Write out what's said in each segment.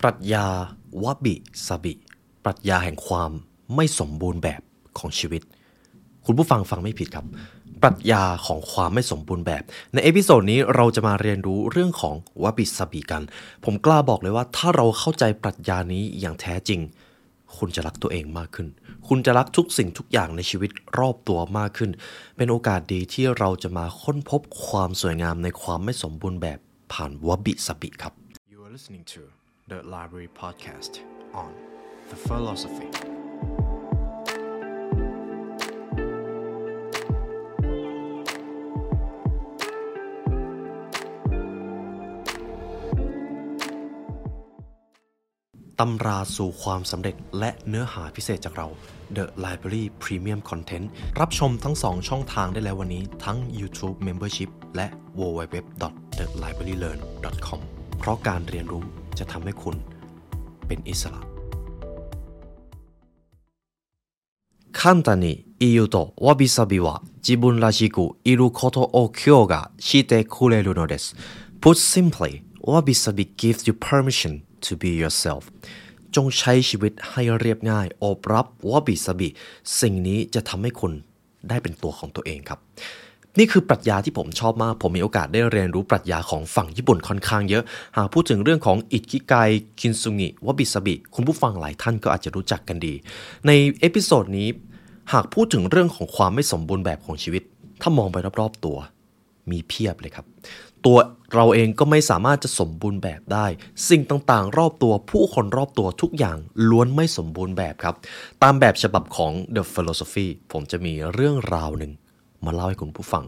ปรัชญาวาบิซาบิ ปรัชญาแห่งความไม่สมบูรณ์แบบของชีวิต คุณผู้ฟังฟังไม่ผิดครับ ปรัชญาของความไม่สมบูรณ์แบบ ใน episode นี้เราจะมาเรียนรู้เรื่องของวาบิซาบิกัน ผมกล้าบอกเลยว่าถ้าเราเข้าใจปรัชญานี้อย่างแท้จริง คุณจะรักตัวเองมากขึ้น คุณจะรักทุกสิ่งทุกอย่างในชีวิตรอบตัวมากขึ้น เป็นโอกาสดีที่เราจะมาค้นพบความสวยงามในความไม่สมบูรณ์แบบผ่านวาบิซาบิครับ You are listening to the Library Podcast on the philosophy ตำราสู่ความสำเร็จและเนื้อหาพิเศษจากเรา The Library Premium Content รับชมทั้ง 2 ช่องทางได้แล้ววันนี้ทั้ง YouTube Membership และ www.thelibrarylearn.com เพราะการเรียนรู้ จะทำให้คุณเป็นอิสระ簡単に言うと、わびさびは自分らしくいることを強がしてくれるのです。Put simply, わびさび gives you permission to be yourself จงใช้ชีวิตให้เรียบง่ายโอบรับวาบิสบิ สิ่งนี้จะทำให้คุณได้เป็นตัวของตัวเองครับ นี่คือปรัชญาที่ผมชอบมาก ผมมีโอกาสได้เรียนรู้ปรัชญาของฝั่งญี่ปุ่นค่อนข้างเยอะ หากพูดถึงเรื่องของอิกิไกคินสึงิ วาบิซาบิ คุณผู้ฟังหลายท่านก็อาจจะรู้จักกันดี ใน episode นี้ หากพูดถึงเรื่องของความไม่สมบูรณ์แบบของชีวิต ถ้ามองไปรอบๆตัว มีเพียบเลยครับ ตัวเราเองก็ไม่สามารถจะสมบูรณ์แบบได้ สิ่งต่างๆ รอบตัวผู้คนรอบตัวทุกอย่างล้วนไม่สมบูรณ์แบบครับ ตามแบบฉบับของ The Philosophy ผมจะมีเรื่องราวหนึ่ง มาเล่าให้คุณผู้ฟัง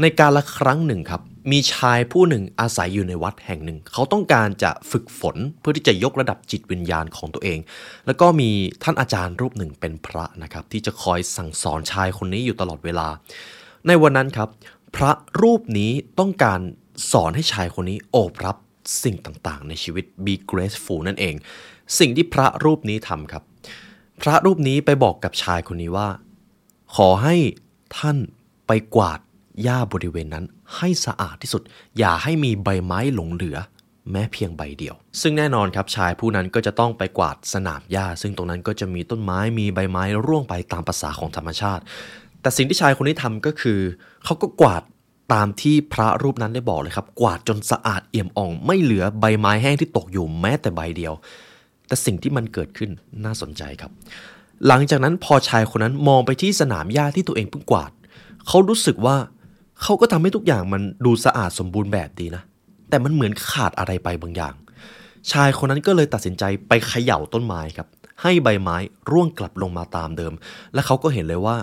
ในการละครั้งหนึ่งครับ มีชายผู้หนึ่งอาศัยอยู่ในวัดแห่งหนึ่ง เขาต้องการจะฝึกฝนเพื่อที่จะยกระดับจิตวิญญาณของตัวเอง แล้วก็มีท่านอาจารย์รูปหนึ่งเป็นพระนะครับ ที่จะคอยสั่งสอนชายคนนี้อยู่ตลอดเวลา ในวันนั้นครับ พระรูปนี้ต้องการสอนให้ชายคนนี้โอบรับสิ่งต่างๆ ในชีวิต be graceful นั่นเอง สิ่งที่พระรูปนี้ทำครับ พระรูปนี้ไปบอกกับชายคนนี้ว่า ขอให้ ท่านไปกวาดหญ้าบริเวณนั้นให้สะอาดที่สุด อย่าให้มีใบไม้หลงเหลือ แม้เพียงใบเดียว ซึ่งแน่นอนครับชายผู้นั้นก็จะต้องไปกวาดสนามหญ้า ซึ่งตรงนั้นก็จะมีต้นไม้มีใบไม้ร่วงไปตามภาษาของธรรมชาติ แต่สิ่งที่ชายคนนี้ทำก็คือเขาก็กวาดตามที่พระรูปนั้นได้บอกเลยครับ กวาดจนสะอาดเอี่ยมอ่อง ไม่เหลือใบไม้แห้งที่ตกอยู่แม้แต่ใบเดียว แต่สิ่งที่มันเกิดขึ้นน่าสนใจครับ หลังจากนั้นพอชายคนนั้นมองไปที่สนามหญ้าที่ตัวเองเพิ่งกวาด เขารู้สึกว่าเขาก็ทำให้ทุกอย่างมันดูสะอาดสมบูรณ์แบบดีนะ แต่มันเหมือนขาดอะไรไปบางอย่าง ชายคนนั้นก็เลยตัดสินใจไปเขย่าต้นไม้ครับ ให้ใบไม้ร่วงกลับลงมาตามเดิม และเขาก็เห็นเลยว่า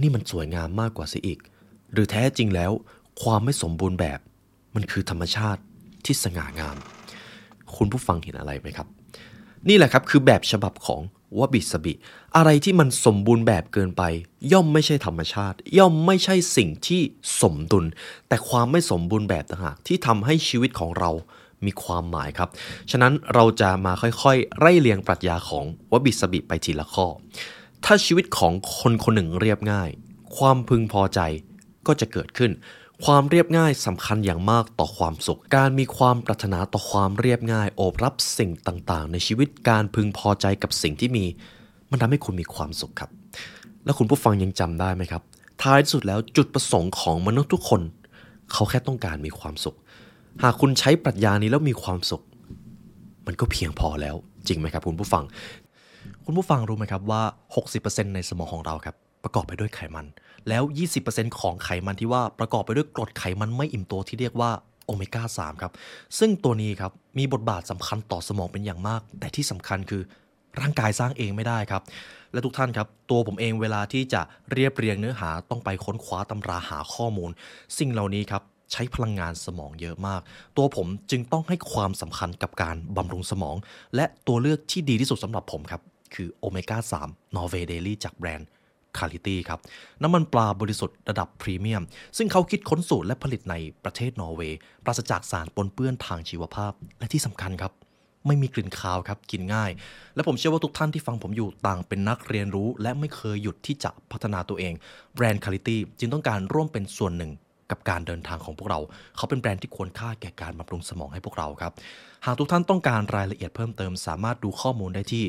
นี่มันสวยงามมากกว่าสิอีก หรือแท้จริงแล้ว ความไม่สมบูรณ์แบบ มันคือธรรมชาติที่สง่างาม คุณผู้ฟังเห็นอะไรไหมครับ นี่แหละครับคือแบบฉบับของ วบิสบิ อะไรที่มันสมบูรณ์แบบเกินไป ย่อมไม่ใช่ธรรมชาติ ย่อมไม่ใช่สิ่งที่สมดุล แต่ความไม่สมบูรณ์แบบต่างหากที่ทำให้ชีวิตของเรามีความหมายครับ ฉะนั้นเราจะมาค่อยๆ ไล่เรียงปรัชญาของวบิสบิไปทีละข้อ ถ้าชีวิตของคนคนหนึ่งเรียบง่าย ความพึงพอใจก็จะเกิดขึ้น ความเรียบง่ายสำคัญอย่างมากต่อความสุข การมีความปรารถนาต่อความเรียบง่าย โอบรับสิ่งต่างๆ ในชีวิตการพึงพอใจกับสิ่งที่มี มันทำให้คุณมีความสุขครับ แล้วคุณผู้ฟังยังจำได้ไหมครับ ท้ายที่สุดแล้วจุดประสงค์ของมนุษย์ทุกคน เขาแค่ต้องการมีความสุข หากคุณใช้ปรัชญานี้แล้วมีความสุข มันก็เพียงพอแล้ว จริงไหมครับ คุณผู้ฟัง คุณผู้ฟังรู้ไหมครับว่า 60%ในสมองของเราครับ ประกอบไปด้วยไขมัน แล้ว 20%ของไขมันที่ว่าประกอบไปด้วยกรดไขมันไม่อิ่มตัวที่เรียกว่าโอเมก้า3ครับ ซึ่งตัวนี้ครับมีบทบาทสำคัญต่อสมองเป็นอย่างมาก แต่ที่สำคัญคือร่างกายสร้างเองไม่ได้ครับ และทุกท่านครับ ตัวผมเองเวลาที่จะเรียบเรียงเนื้อหาต้องไปค้นคว้าตำราหาข้อมูล สิ่งเหล่านี้ครับใช้พลังงานสมองเยอะมาก ตัวผมจึงต้องให้ความสำคัญกับการบำรุงสมอง และตัวเลือกที่ดีที่สุดสำหรับผมครับ คือโอเมก้า3 n o r w a y Daily จากแบรนด์ คาลิตี้ครับ น้ำมันปลาบริสุทธิ์ระดับพรีเมียม ซึ่งเขาคิดค้นสูตรและผลิตในประเทศนอร์เวย์ ปราศจากสารปนเปื้อนทางชีวภาพ และที่สำคัญครับ ไม่มีกลิ่นคาวครับ กินง่าย และผมเชื่อว่าทุกท่านที่ฟังผมอยู่ต่างเป็นนักเรียนรู้ และไม่เคยหยุดที่จะพัฒนาตัวเอง แบรนด์คาลิตี้จึงต้องการร่วมเป็นส่วนหนึ่งกับการเดินทางของพวกเรา เขาเป็นแบรนด์ที่ควรค่าแก่การบำรุงสมองให้พวกเราครับ หากทุกท่านต้องการรายละเอียดเพิ่มเติม สามารถดูข้อมูลได้ที่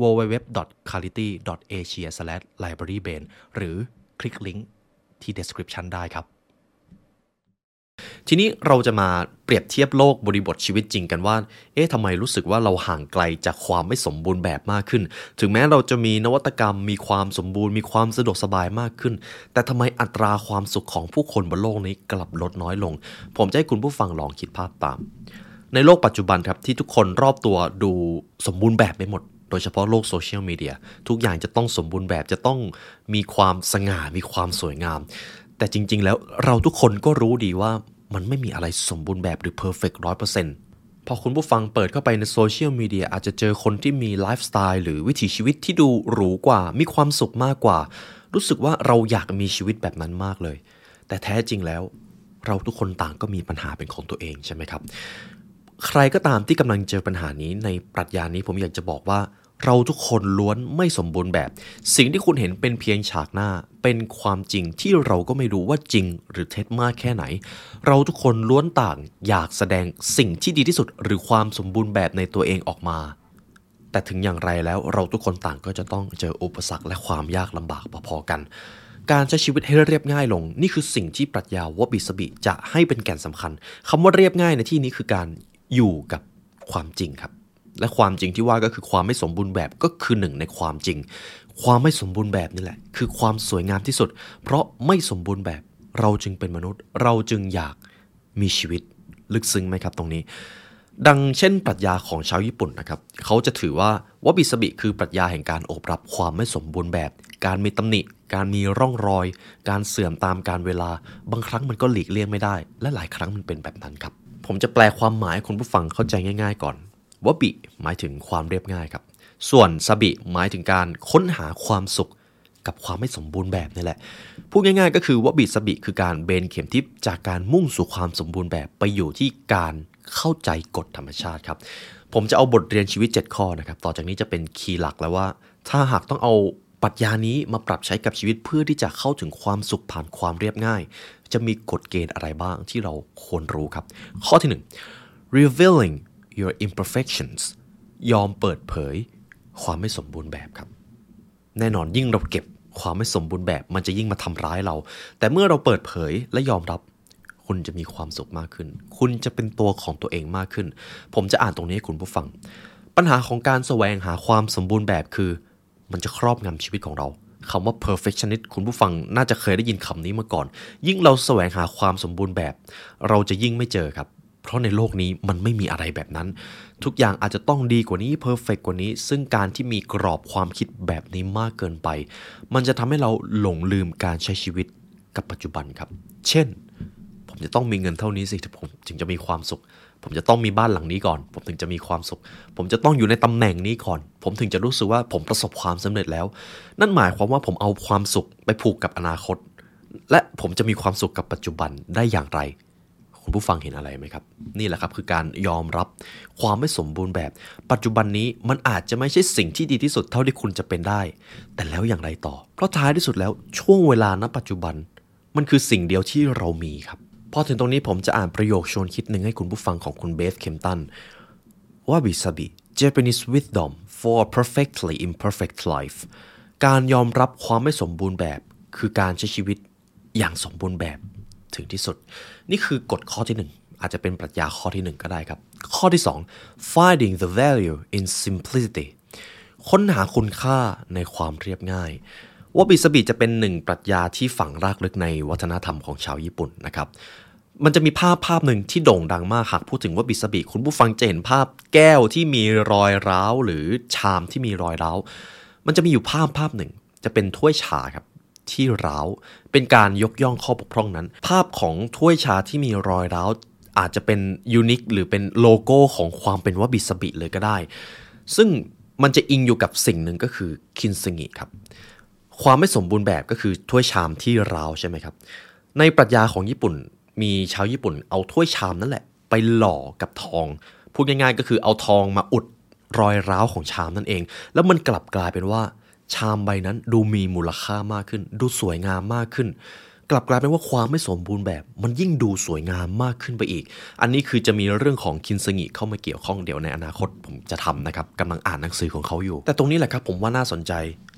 www.quality.asia/librarybane หรือคลิกลิงก์ที่ description ได้ครับ ทีนี้เราจะมาเปรียบเทียบโลกบริบทชีวิตจริงกันว่า เอ๊ะทำไมรู้สึกว่าเราห่างไกลจากความไม่สมบูรณ์แบบมากขึ้น ถึงแม้เราจะมีนวัตกรรม มีความสมบูรณ์ มีความสะดวกสบายมากขึ้น แต่ทำไมอัตราความสุขของผู้คนบนโลกนี้กลับลดน้อยลง ผมจะให้คุณผู้ฟังลองคิดภาพตาม ในโลกปัจจุบันครับที่ทุกคนรอบตัวดูสมบูรณ์แบบไปหมด โดยเฉพาะโลกโซเชียลมีเดียทุกอย่างจะต้องสมบูรณ์แบบจะต้องมีความสง่ามีความสวยงาม แต่จริง ๆ แล้วเราทุกคนก็รู้ดีว่ามันไม่มีอะไรสมบูรณ์แบบหรือ perfect ร้อยเปอร์เซ็นต์พอคุณผู้ฟังเปิดเข้าไปในโซเชียลมีเดียอาจจะเจอคนที่มีไลฟ์สไตล์หรือวิถีชีวิตที่ดูหรูกว่า มีความสุขมากกว่า รู้สึกว่าเราอยากมีชีวิตแบบนั้นมากเลย แต่แท้จริงแล้วเราทุกคนต่างก็มีปัญหาเป็นของตัวเองใช่ไหมครับ ใครก็ตามที่กำลังเจอปัญหานี้ในปรัชญานี้ผมอยากจะบอกว่า เราทุกคนล้วนไม่สมบูรณ์แบบ สิ่งที่คุณเห็นเป็นเพียงฉากหน้า เป็นความจริงที่เราก็ไม่รู้ว่าจริงหรือเท็จมากแค่ไหน เราทุกคนล้วนต่างอยากแสดงสิ่งที่ดีที่สุดหรือความสมบูรณ์แบบในตัวเองออกมา แต่ถึงอย่างไรแล้วเราทุกคนต่างก็จะต้องเจออุปสรรคและความยากลำบากพอๆกันการใช้ชีวิตให้เรียบง่ายลง นี่คือสิ่งที่ปรัชญาวบิสบิจะให้เป็นแก่นสำคัญคำว่าเรียบง่ายในที่นี้คือการอยู่กับความจริงครับ และความจริงที่ว่าก็คือความไม่สมบูรณ์แบบก็คือหนึ่งในความจริง ความไม่สมบูรณ์แบบนี่แหละ คือความสวยงามที่สุด เพราะไม่สมบูรณ์แบบเราจึงเป็นมนุษย์ เราจึงอยากมีชีวิตลึกซึ้งไหมครับตรงนี้ ดังเช่นปรัชญาของชาวญี่ปุ่นนะครับ เขาจะถือว่าวบิสบิคือปรัชญาแห่งการโอบรับความไม่สมบูรณ์แบบ การมีตำหนิ การมีร่องรอย การเสื่อมตามการเวลา บางครั้งมันก็หลีกเลี่ยงไม่ได้ และหลายครั้งมันเป็นแบบนั้นครับ ผมจะแปลความหมายคุณผู้ฟังเข้าใจง่าย ๆ ก่อน วบิหมายถึงความเรียบง่ายครับ ส่วนสบิหมายถึงการค้นหาความสุขกับความไม่สมบูรณ์แบบนี่แหละ พูดง่ายๆ ก็คือวบิสบิคือการเบนเข็มทิศจากการมุ่งสู่ความสมบูรณ์แบบไปอยู่ที่การเข้าใจกฎธรรมชาติครับ ผมจะเอาบทเรียนชีวิต 7 ข้อนะครับ ต่อจากนี้จะเป็นคีย์หลักแล้วว่า ถ้าหากต้องเอาปรัชญานี้มาปรับใช้กับชีวิตเพื่อที่จะเข้าถึงความสุขผ่านความเรียบง่าย จะมีกฎเกณฑ์อะไรบ้างที่เราควรรู้ครับ ข้อที่ 1 revealing your imperfections ยอมเปิดเผยความไม่สมบูรณ์แบบครับ แน่นอนยิ่งเราเก็บความไม่สมบูรณ์แบบ มันจะยิ่งมาทำร้ายเรา แต่เมื่อเราเปิดเผยและยอมรับ คุณจะมีความสุขมากขึ้น คุณจะเป็นตัวของตัวเองมากขึ้น ผมจะอ่านตรงนี้ให้คุณผู้ฟัง ปัญหาของการแสวงหาความสมบูรณ์แบบคือ มันจะครอบงำชีวิตของเราคำว่า perfectionist คุณผู้ฟังน่าจะเคยได้ยินคำนี้มาก่อน ยิ่งเราแสวงหาความสมบูรณ์แบบ เราจะยิ่งไม่เจอครับ เพราะในโลกนี้มันไม่มีอะไรแบบนั้น ทุกอย่างอาจจะต้องดีกว่านี้เพอร์เฟกกว่านี้ ซึ่งการที่มีกรอบความคิดแบบนี้มากเกินไป มันจะทำให้เราหลงลืมการใช้ชีวิตกับปัจจุบันครับ เช่น ผมจะต้องมีเงินเท่านี้สิผมจึงจะมีความสุข ผมจะต้องมีบ้านหลังนี้ก่อน ผมถึงจะมีความสุข ผมจะต้องอยู่ในตำแหน่งนี้ก่อน ผมถึงจะรู้สึกว่าผมประสบความสำเร็จแล้ว นั่นหมายความว่าผมเอาความสุขไปผูกกับอนาคต และผมจะมีความสุขกับปัจจุบันได้อย่างไร คุณผู้ฟังเห็นอะไรไหมครับ นี่แหละครับคือการยอมรับความไม่สมบูรณ์แบบ ปัจจุบันนี้มันอาจจะไม่ใช่สิ่งที่ดีที่สุดเท่าที่คุณจะเป็นได้ แต่แล้วอย่างไรต่อ เพราะท้ายที่สุดแล้วช่วงเวลาณปัจจุบัน มันคือสิ่งเดียวที่เรามีครับพอถึงตรงนี้ผมจะอ่านประโยคชวนคิดหนึ่งให้คุณผู้ฟังของคุณเบสเคมตันว่าบิซาบิ Japanese wisdom for a perfectly imperfect life การยอมรับความไม่สมบูรณ์แบบ คือการใช้ชีวิตอย่างสมบูรณ์แบบถึงที่สุด นี่คือกฎข้อที่ 1 อาจจะเป็นปรัชญาข้อที่ 1 ก็ได้ครับ ข้อที่ 2 finding the value in simplicity ค้นหาคุณค่าในความเรียบง่าย ว่าบิสบิจะเป็นหนึ่งปรัชญาที่ฝังรากลึกในวัฒนธรรมของชาวญี่ปุ่นนะครับมันจะมีภาพภาพหนึ่งที่โด่งดังมากหากพูดถึงว่าบิสบิคุณผู้ฟังจะเห็นภาพแก้วที่มีรอยร้าว หรือชามที่มีรอยร้าว มันจะมีอยู่ภาพภาพหนึ่ง จะเป็นถ้วยชาครับ ที่ร้าว เป็นการยกย่องข้อบกพร่องนั้น ภาพของถ้วยชาที่มีรอยร้าวอาจจะเป็นยูนิคหรือเป็นโลโก้ของความเป็นวบิสบิเลยก็ได้ ซึ่งมันจะอิงอยู่กับสิ่งหนึ่งก็คือคินซึงิครับ ความไม่สมบูรณ์แบบก็คือถ้วยชามที่ร้าวใช่ไหมครับ ในปรัชญาของญี่ปุ่นมีชาวญี่ปุ่นเอาถ้วยชามนั่นแหละ ไปหล่อกับทอง พูดง่ายๆก็คือเอาทองมาอุดรอยร้าวของชามนั่นเอง แล้วมันกลับกลายเป็นว่า ชามใบนั้นดูมีมูลค่ามากขึ้น ดูสวยงามมากขึ้น กลับกลายเป็นว่าความไม่สมบูรณ์แบบ มันยิ่งดูสวยงามมากขึ้นไปอีก อันนี้คือจะมีเรื่องของคินซงิเข้ามาเกี่ยวข้องเดี๋ยวในอนาคตผมจะทำนะครับกำลังอ่านหนังสือของเขาอยู่ แต่ตรงนี้แหละครับผมว่าน่าสนใจ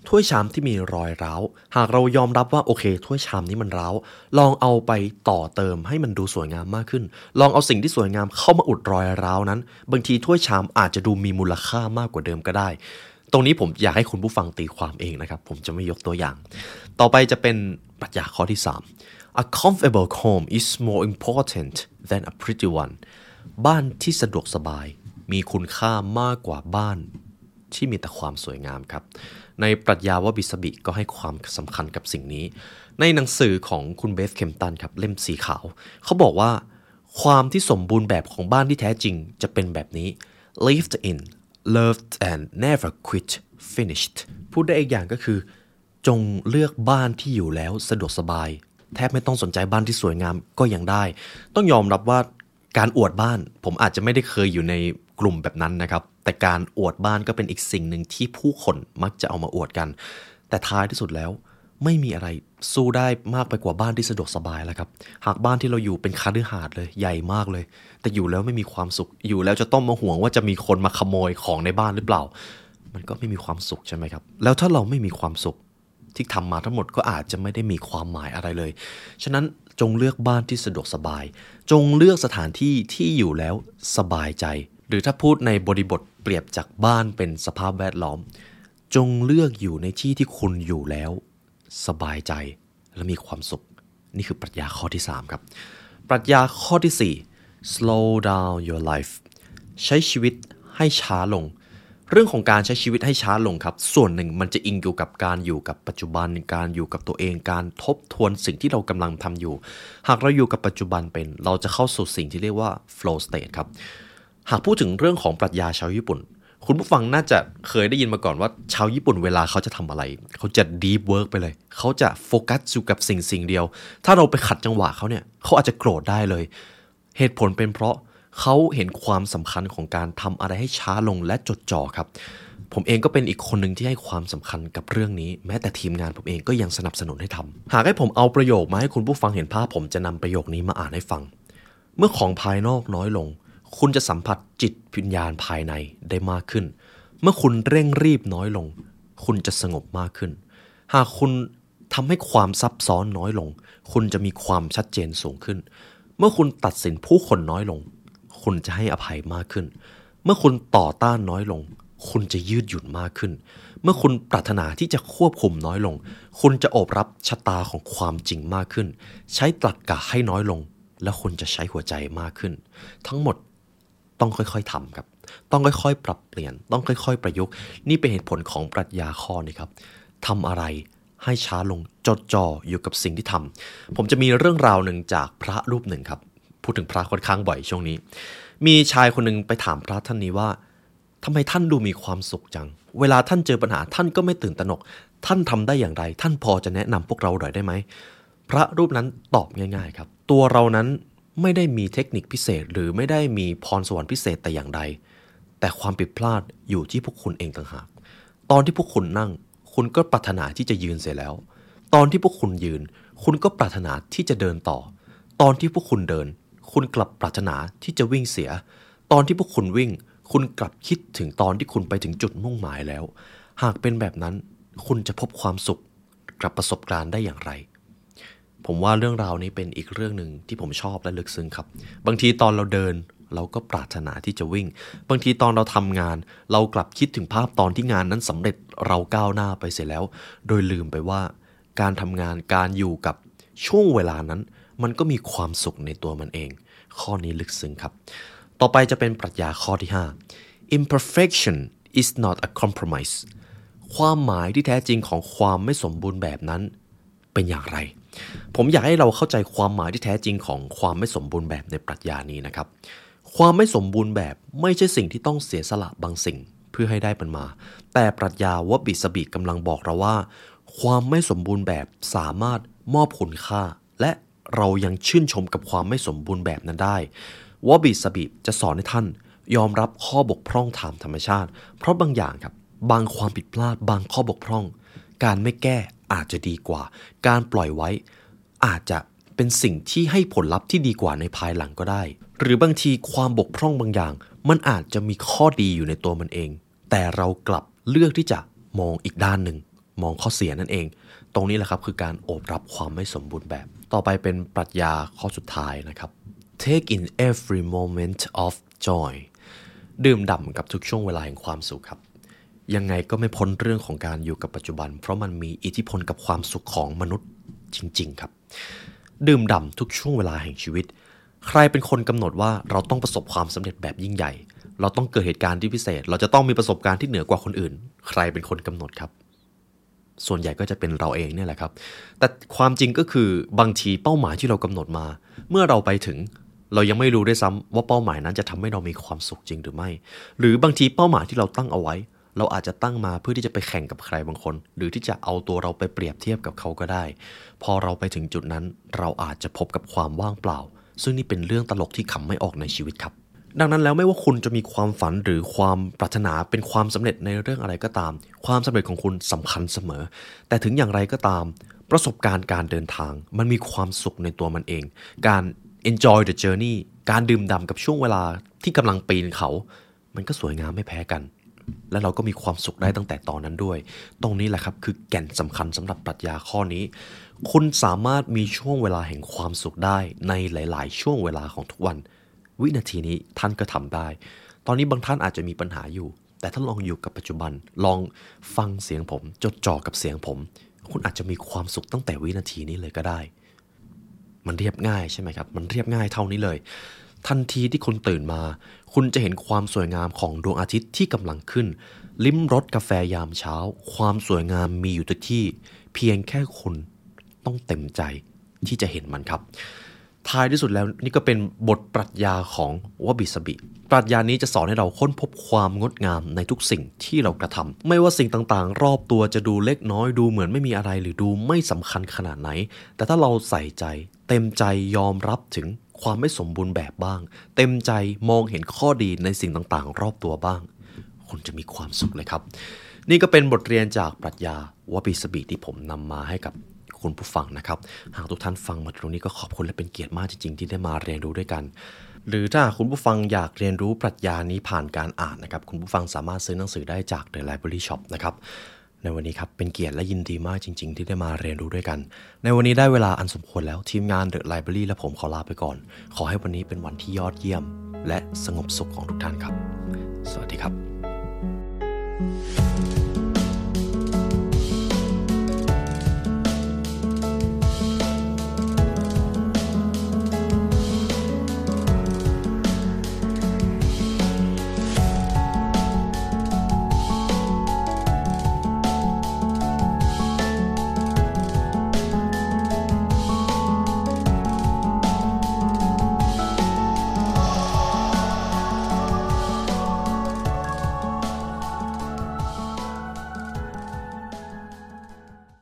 ถ้วยชามที่มีรอยร้าว หากเรายอมรับว่าโอเค ถ้วยชามนี้มันร้าว ลองเอาไปต่อเติมให้มันดูสวยงามมากขึ้น ลองเอาสิ่งที่สวยงามเข้ามาอุดรอยร้าวนั้น บางทีถ้วยชามอาจจะดูมีมูลค่ามากกว่าเดิมก็ได้ ตรงนี้ผมอยากให้คุณผู้ฟังตีความเองนะครับ ผมจะไม่ยกตัวอย่าง ต่อไปจะเป็นปรัชญาข้อที่ 3 A comfortable home is more important than a pretty one บ้านที่สะดวกสบาย มีคุณค่ามากกว่าบ้านที่มีแต่ความสวยงามครับ ในปรัชญาวบิสบิก็ให้ความสำคัญกับสิ่งนี้ ในหนังสือของคุณเบสเคมตันครับเล่มสีขาว เขาบอกว่า ความที่สมบูรณ์แบบของบ้านที่แท้จริงจะเป็นแบบนี้ lived in loved and never quit finished พูดได้อีกอย่างก็คือ จงเลือกบ้านที่อยู่แล้วสะดวกสบาย แทบไม่ต้องสนใจบ้านที่สวยงามก็ยังได้ ต้องยอมรับว่าการอวดบ้าน ผมอาจจะไม่ได้เคยอยู่ในกลุ่มแบบนั้นนะครับ แต่การอวดบ้านก็เป็นอีกสิ่งหนึ่งที่ผู้คนมักจะเอามาอวดกัน แต่ท้ายที่สุดแล้ว ไม่มีอะไรสู้ได้มากไปกว่าบ้านที่สะดวกสบายแล้วครับ หากบ้านที่เราอยู่เป็นคาดือหาดเลยใหญ่มากเลย แต่อยู่แล้วไม่มีความสุขอยู่แล้วจะต้องมาห่วงว่าจะมีคนมาขโมยของในบ้านหรือเปล่า มันก็ไม่มีความสุขใช่ไหมครับ แล้วถ้าเราไม่มีความสุขที่ทำมาทั้งหมดก็อาจจะไม่ได้มีความหมายอะไรเลย ฉะนั้นจงเลือกบ้านที่สะดวกสบาย จงเลือกสถานที่ที่อยู่แล้วสบายใจ หรือถ้าพูดในบริบทเปรียบจากบ้านเป็นสภาพแวดล้อม จงเลือกอยู่ในที่ที่คุณอยู่แล้ว สบายใจและมีความสุข นี่คือปรัชญาข้อที่ 3 ครับ ปรัชญาข้อที่ 4 slow down your life ใช้ชีวิตให้ช้าลง เรื่องของการใช้ชีวิตให้ช้าลงครับ ส่วนหนึ่งมันจะอิงอยู่กับการอยู่กับปัจจุบันการอยู่กับตัวเองการทบทวนสิ่งที่เรากำลังทำอยู่ หากเราอยู่กับปัจจุบันเป็น เราจะเข้าสู่สิ่งที่เรียกว่า flow state ครับหากพูดถึงเรื่องของปรัชญาชาวญี่ปุ่น คุณผู้ฟังน่าจะเคยได้ยินมาก่อนว่าชาวญี่ปุ่นเวลาเขาจะทำอะไร เขาจะ deep work ไปเลย เขาจะโฟกัสอยู่กับสิ่งสิ่งเดียว ถ้าเราไปขัดจังหวะเขาเนี่ยเขาอาจจะโกรธได้เลย เหตุผลเป็นเพราะเขาเห็นความสำคัญของการทำอะไรให้ช้าลงและจดจ่อครับ ผมเองก็เป็นอีกคนหนึ่งที่ให้ความสำคัญกับเรื่องนี้ แม้แต่ทีมงานผมเองก็ยังสนับสนุนให้ทำหากให้ผมเอาประโยคมาให้คุณผู้ฟังเห็นภาพผมจะนำประโยคนี้มาอ่านให้ฟัง เมื่อของภายนอกน้อยลง คุณจะสัมผัสจิตวิญญาณภายในได้มากขึ้น เมื่อคุณเร่งรีบน้อยลง คุณจะสงบมากขึ้น หากคุณทำให้ความซับซ้อนน้อยลง คุณจะมีความชัดเจนสูงขึ้น เมื่อคุณตัดสินผู้คนน้อยลง คุณจะให้อภัยมากขึ้น เมื่อคุณต่อต้านน้อยลง คุณจะยืดหยุ่นมากขึ้น เมื่อคุณปรารถนาที่จะควบคุมน้อยลง คุณจะโอบรับชะตาของความจริงมากขึ้น ใช้ตรรกกะให้น้อยลง แล้วคุณจะใช้หัวใจมากขึ้น ทั้งหมด ต้องค่อยๆทำครับ ต้องค่อยๆ ปรับเปลี่ยน ต้องค่อย ๆ ประยุกต์ นี่เป็นเหตุผลของปรัชญาข้อนี้ครับทำอะไรให้ช้าลงจดจ่ออยู่กับสิ่งที่ทำผมจะมีเรื่องราวหนึ่งจากพระรูปหนึ่งครับ พูดถึงพระค่อนข้างบ่อยช่วงนี้ มีชายคนหนึ่งไปถามพระท่านนี้ว่าทำไมท่านดูมีความสุขจัง เวลาท่านเจอปัญหาท่านก็ไม่ตื่นตระหนก ท่านทำได้อย่างไร ท่านพอจะแนะนำพวกเราหน่อยได้ไหม พระรูปนั้นตอบง่าย ๆ ครับ ตัวเรานั้น ไม่ได้มีเทคนิคพิเศษ หรือไม่ได้มีพรสวรรค์พิเศษแต่อย่างใด แต่ความผิดพลาดอยู่ที่พวกคุณเองต่างหาก ตอนที่พวกคุณนั่ง คุณก็ปรารถนาที่จะยืนเสียแล้ว ตอนที่พวกคุณยืน คุณก็ปรารถนาที่จะเดินต่อ ตอนที่พวกคุณเดิน คุณกลับปรารถนาที่จะวิ่งเสีย ตอนที่พวกคุณวิ่ง คุณกลับคิดถึงตอนที่คุณไปถึงจุดมุ่งหมายแล้ว หากเป็นแบบนั้น คุณจะพบความสุขกับประสบการณ์ได้อย่างไร ผมว่าเรื่องราวนี้เป็นอีกเรื่องหนึ่งที่ผมชอบและลึกซึ้งครับ บางทีตอนเราเดินเราก็ปรารถนาที่จะวิ่ง บางทีตอนเราทำงาน เรากลับคิดถึงภาพตอนที่งานนั้นสำเร็จเราก้าวหน้าไปเสียแล้ว โดยลืมไปว่าการทำงานการอยู่กับช่วงเวลานั้น มันก็มีความสุขในตัวมันเอง ข้อนี้ลึกซึ้งครับ ต่อไปจะเป็นปรัชญาข้อที่ 5 imperfection is not a compromise ความหมายที่แท้จริงของความไม่สมบูรณ์แบบนั้น เป็นอย่างไร ผมอยากให้เราเข้าใจความหมายที่แท้จริงของความไม่สมบูรณ์แบบในปรัชญานี้นะครับ ความไม่สมบูรณ์แบบไม่ใช่สิ่งที่ต้องเสียสละบางสิ่งเพื่อให้ได้มันมา แต่ปรัชญาวบิสบิกำลังบอกเราว่า ความไม่สมบูรณ์แบบสามารถมอบคุณค่า และเรายังชื่นชมกับความไม่สมบูรณ์แบบนั้นได้วบิสบิจะสอนให้ท่าน ยอมรับข้อบกพร่องตามธรรมชาติ เพราะบางอย่างครับ บางความผิดพลาด บางข้อบกพร่อง การไม่แก้ อาจจะดีกว่า การปล่อยไว้ อาจจะเป็นสิ่งที่ให้ผลลัพธ์ที่ดีกว่าในภายหลังก็ได้ หรือบางทีความบกพร่องบางอย่าง มันอาจจะมีข้อดีอยู่ในตัวมันเอง แต่เรากลับเลือกที่จะมองอีกด้านหนึ่งมองข้อเสียนั่นเอง ตรงนี้แหละครับคือการโอบรับความไม่สมบูรณ์แบบ ต่อไปเป็นปรัชญาข้อสุดท้ายนะครับ take in every moment of joy ดื่มด่ำกับทุกช่วงเวลาแห่งความสุขครับ ยังไงก็ไม่พ้นเรื่องของการอยู่กับปัจจุบัน เพราะมันมีอิทธิพลกับความสุขของมนุษย์จริง ๆ ครับ ดื่มด่ำทุกช่วงเวลาแห่งชีวิต ใครเป็นคนกำหนดว่าเราต้องประสบความสำเร็จแบบยิ่งใหญ่ เราต้องเกิดเหตุการณ์ที่พิเศษ เราจะต้องมีประสบการณ์ที่เหนือกว่าคนอื่น ใครเป็นคนกำหนดครับ ส่วนใหญ่ก็จะเป็นเราเองเนี่ยแหละครับ แต่ความจริงก็คือบางทีเป้าหมายที่เรากำหนดมา เมื่อเราไปถึงเรายังไม่รู้ด้วยซ้ำว่าเป้าหมายนั้นจะทำให้เรามีความสุขจริงหรือไม่ หรือบางทีเป้าหมายที่เราตั้งเอาไว้ เราอาจจะตั้งมาเพื่อที่จะไปแข่งกับใครบางคน หรือที่จะเอาตัวเราไปเปรียบเทียบกับเขาก็ได้ พอเราไปถึงจุดนั้น เราอาจจะพบกับความว่างเปล่า ซึ่งนี่เป็นเรื่องตลกที่ขำไม่ออกในชีวิตครับ ดังนั้นแล้วไม่ว่าคุณจะมีความฝันหรือความปรารถนาเป็นความสำเร็จในเรื่องอะไรก็ตาม ความสำเร็จของคุณสำคัญเสมอ แต่ถึงอย่างไรก็ตาม ประสบการณ์การเดินทาง มันมีความสุขในตัวมันเอง การ enjoy the journey การดื่มด่ำกับช่วงเวลาที่กำลังปีนเขา มันก็สวยงามไม่แพ้กัน และเราก็มีความสุขได้ตั้งแต่ตอนนั้นด้วย ตรงนี้แหละครับคือแก่นสำคัญสำหรับปรัชญาข้อนี้ คุณสามารถมีช่วงเวลาแห่งความสุขได้ในหลาย ๆ ช่วงเวลาของทุกวัน วินาทีนี้ท่านก็ทำได้ ตอนนี้บางท่านอาจจะมีปัญหาอยู่ แต่ถ้าลองอยู่กับปัจจุบัน ลองฟังเสียงผม จดจ่อกับเสียงผม คุณอาจจะมีความสุขตั้งแต่วินาทีนี้เลยก็ได้ มันเรียบง่ายใช่ไหมครับ มันเรียบง่ายเท่านี้เลย ทันทีที่คุณตื่นมา คุณจะเห็นความสวยงามของดวงอาทิตย์ที่กำลังขึ้น ลิ้มรสกาแฟยามเช้า ความสวยงามมีอยู่ทุกที่ เพียงแค่คุณต้องเต็มใจที่จะเห็นมันครับท้ายที่สุดแล้วนี่ก็เป็นบทปรัชญาของวบิสบิปรัชญานี้จะสอนให้เราค้นพบความงดงามในทุกสิ่งที่เรากระทำไม่ว่าสิ่งต่างๆ รอบตัวจะดูเล็กน้อยดูเหมือนไม่มีอะไรหรือดูไม่สำคัญขนาดไหน แต่ถ้าเราใส่ใจ เต็มใจยอมรับถึง ความไม่สมบูรณ์แบบบ้าง เต็มใจมองเห็นข้อดีในสิ่งต่างๆ รอบตัวบ้าง คุณจะมีความสุขเลยครับ นี่ก็เป็นบทเรียนจากปรัชญาวบิสบิที่ผมนำมาให้กับคุณผู้ฟังนะครับ หากทุกท่านฟังมาตรงนี้ก็ขอบคุณและเป็นเกียรติมากจริงๆ ที่ได้มาเรียนรู้ด้วยกัน หรือถ้าคุณผู้ฟังอยากเรียนรู้ปรัชญานี้ผ่านการอ่านนะครับ คุณผู้ฟังสามารถซื้อหนังสือได้จาก The Library Shop นะครับ ในวันนี้ครับเป็นเกียรติและยินดีมากจริง ๆ ที่ได้มาเรียนรู้ด้วยกัน ในวันนี้ได้เวลาอันสมควรแล้วทีมงานเดอะไลบรารีและผมขอลาไปก่อน ขอให้วันนี้เป็นวันที่ยอดเยี่ยม และสงบสุขของทุกท่านครับ สวัสดีครับ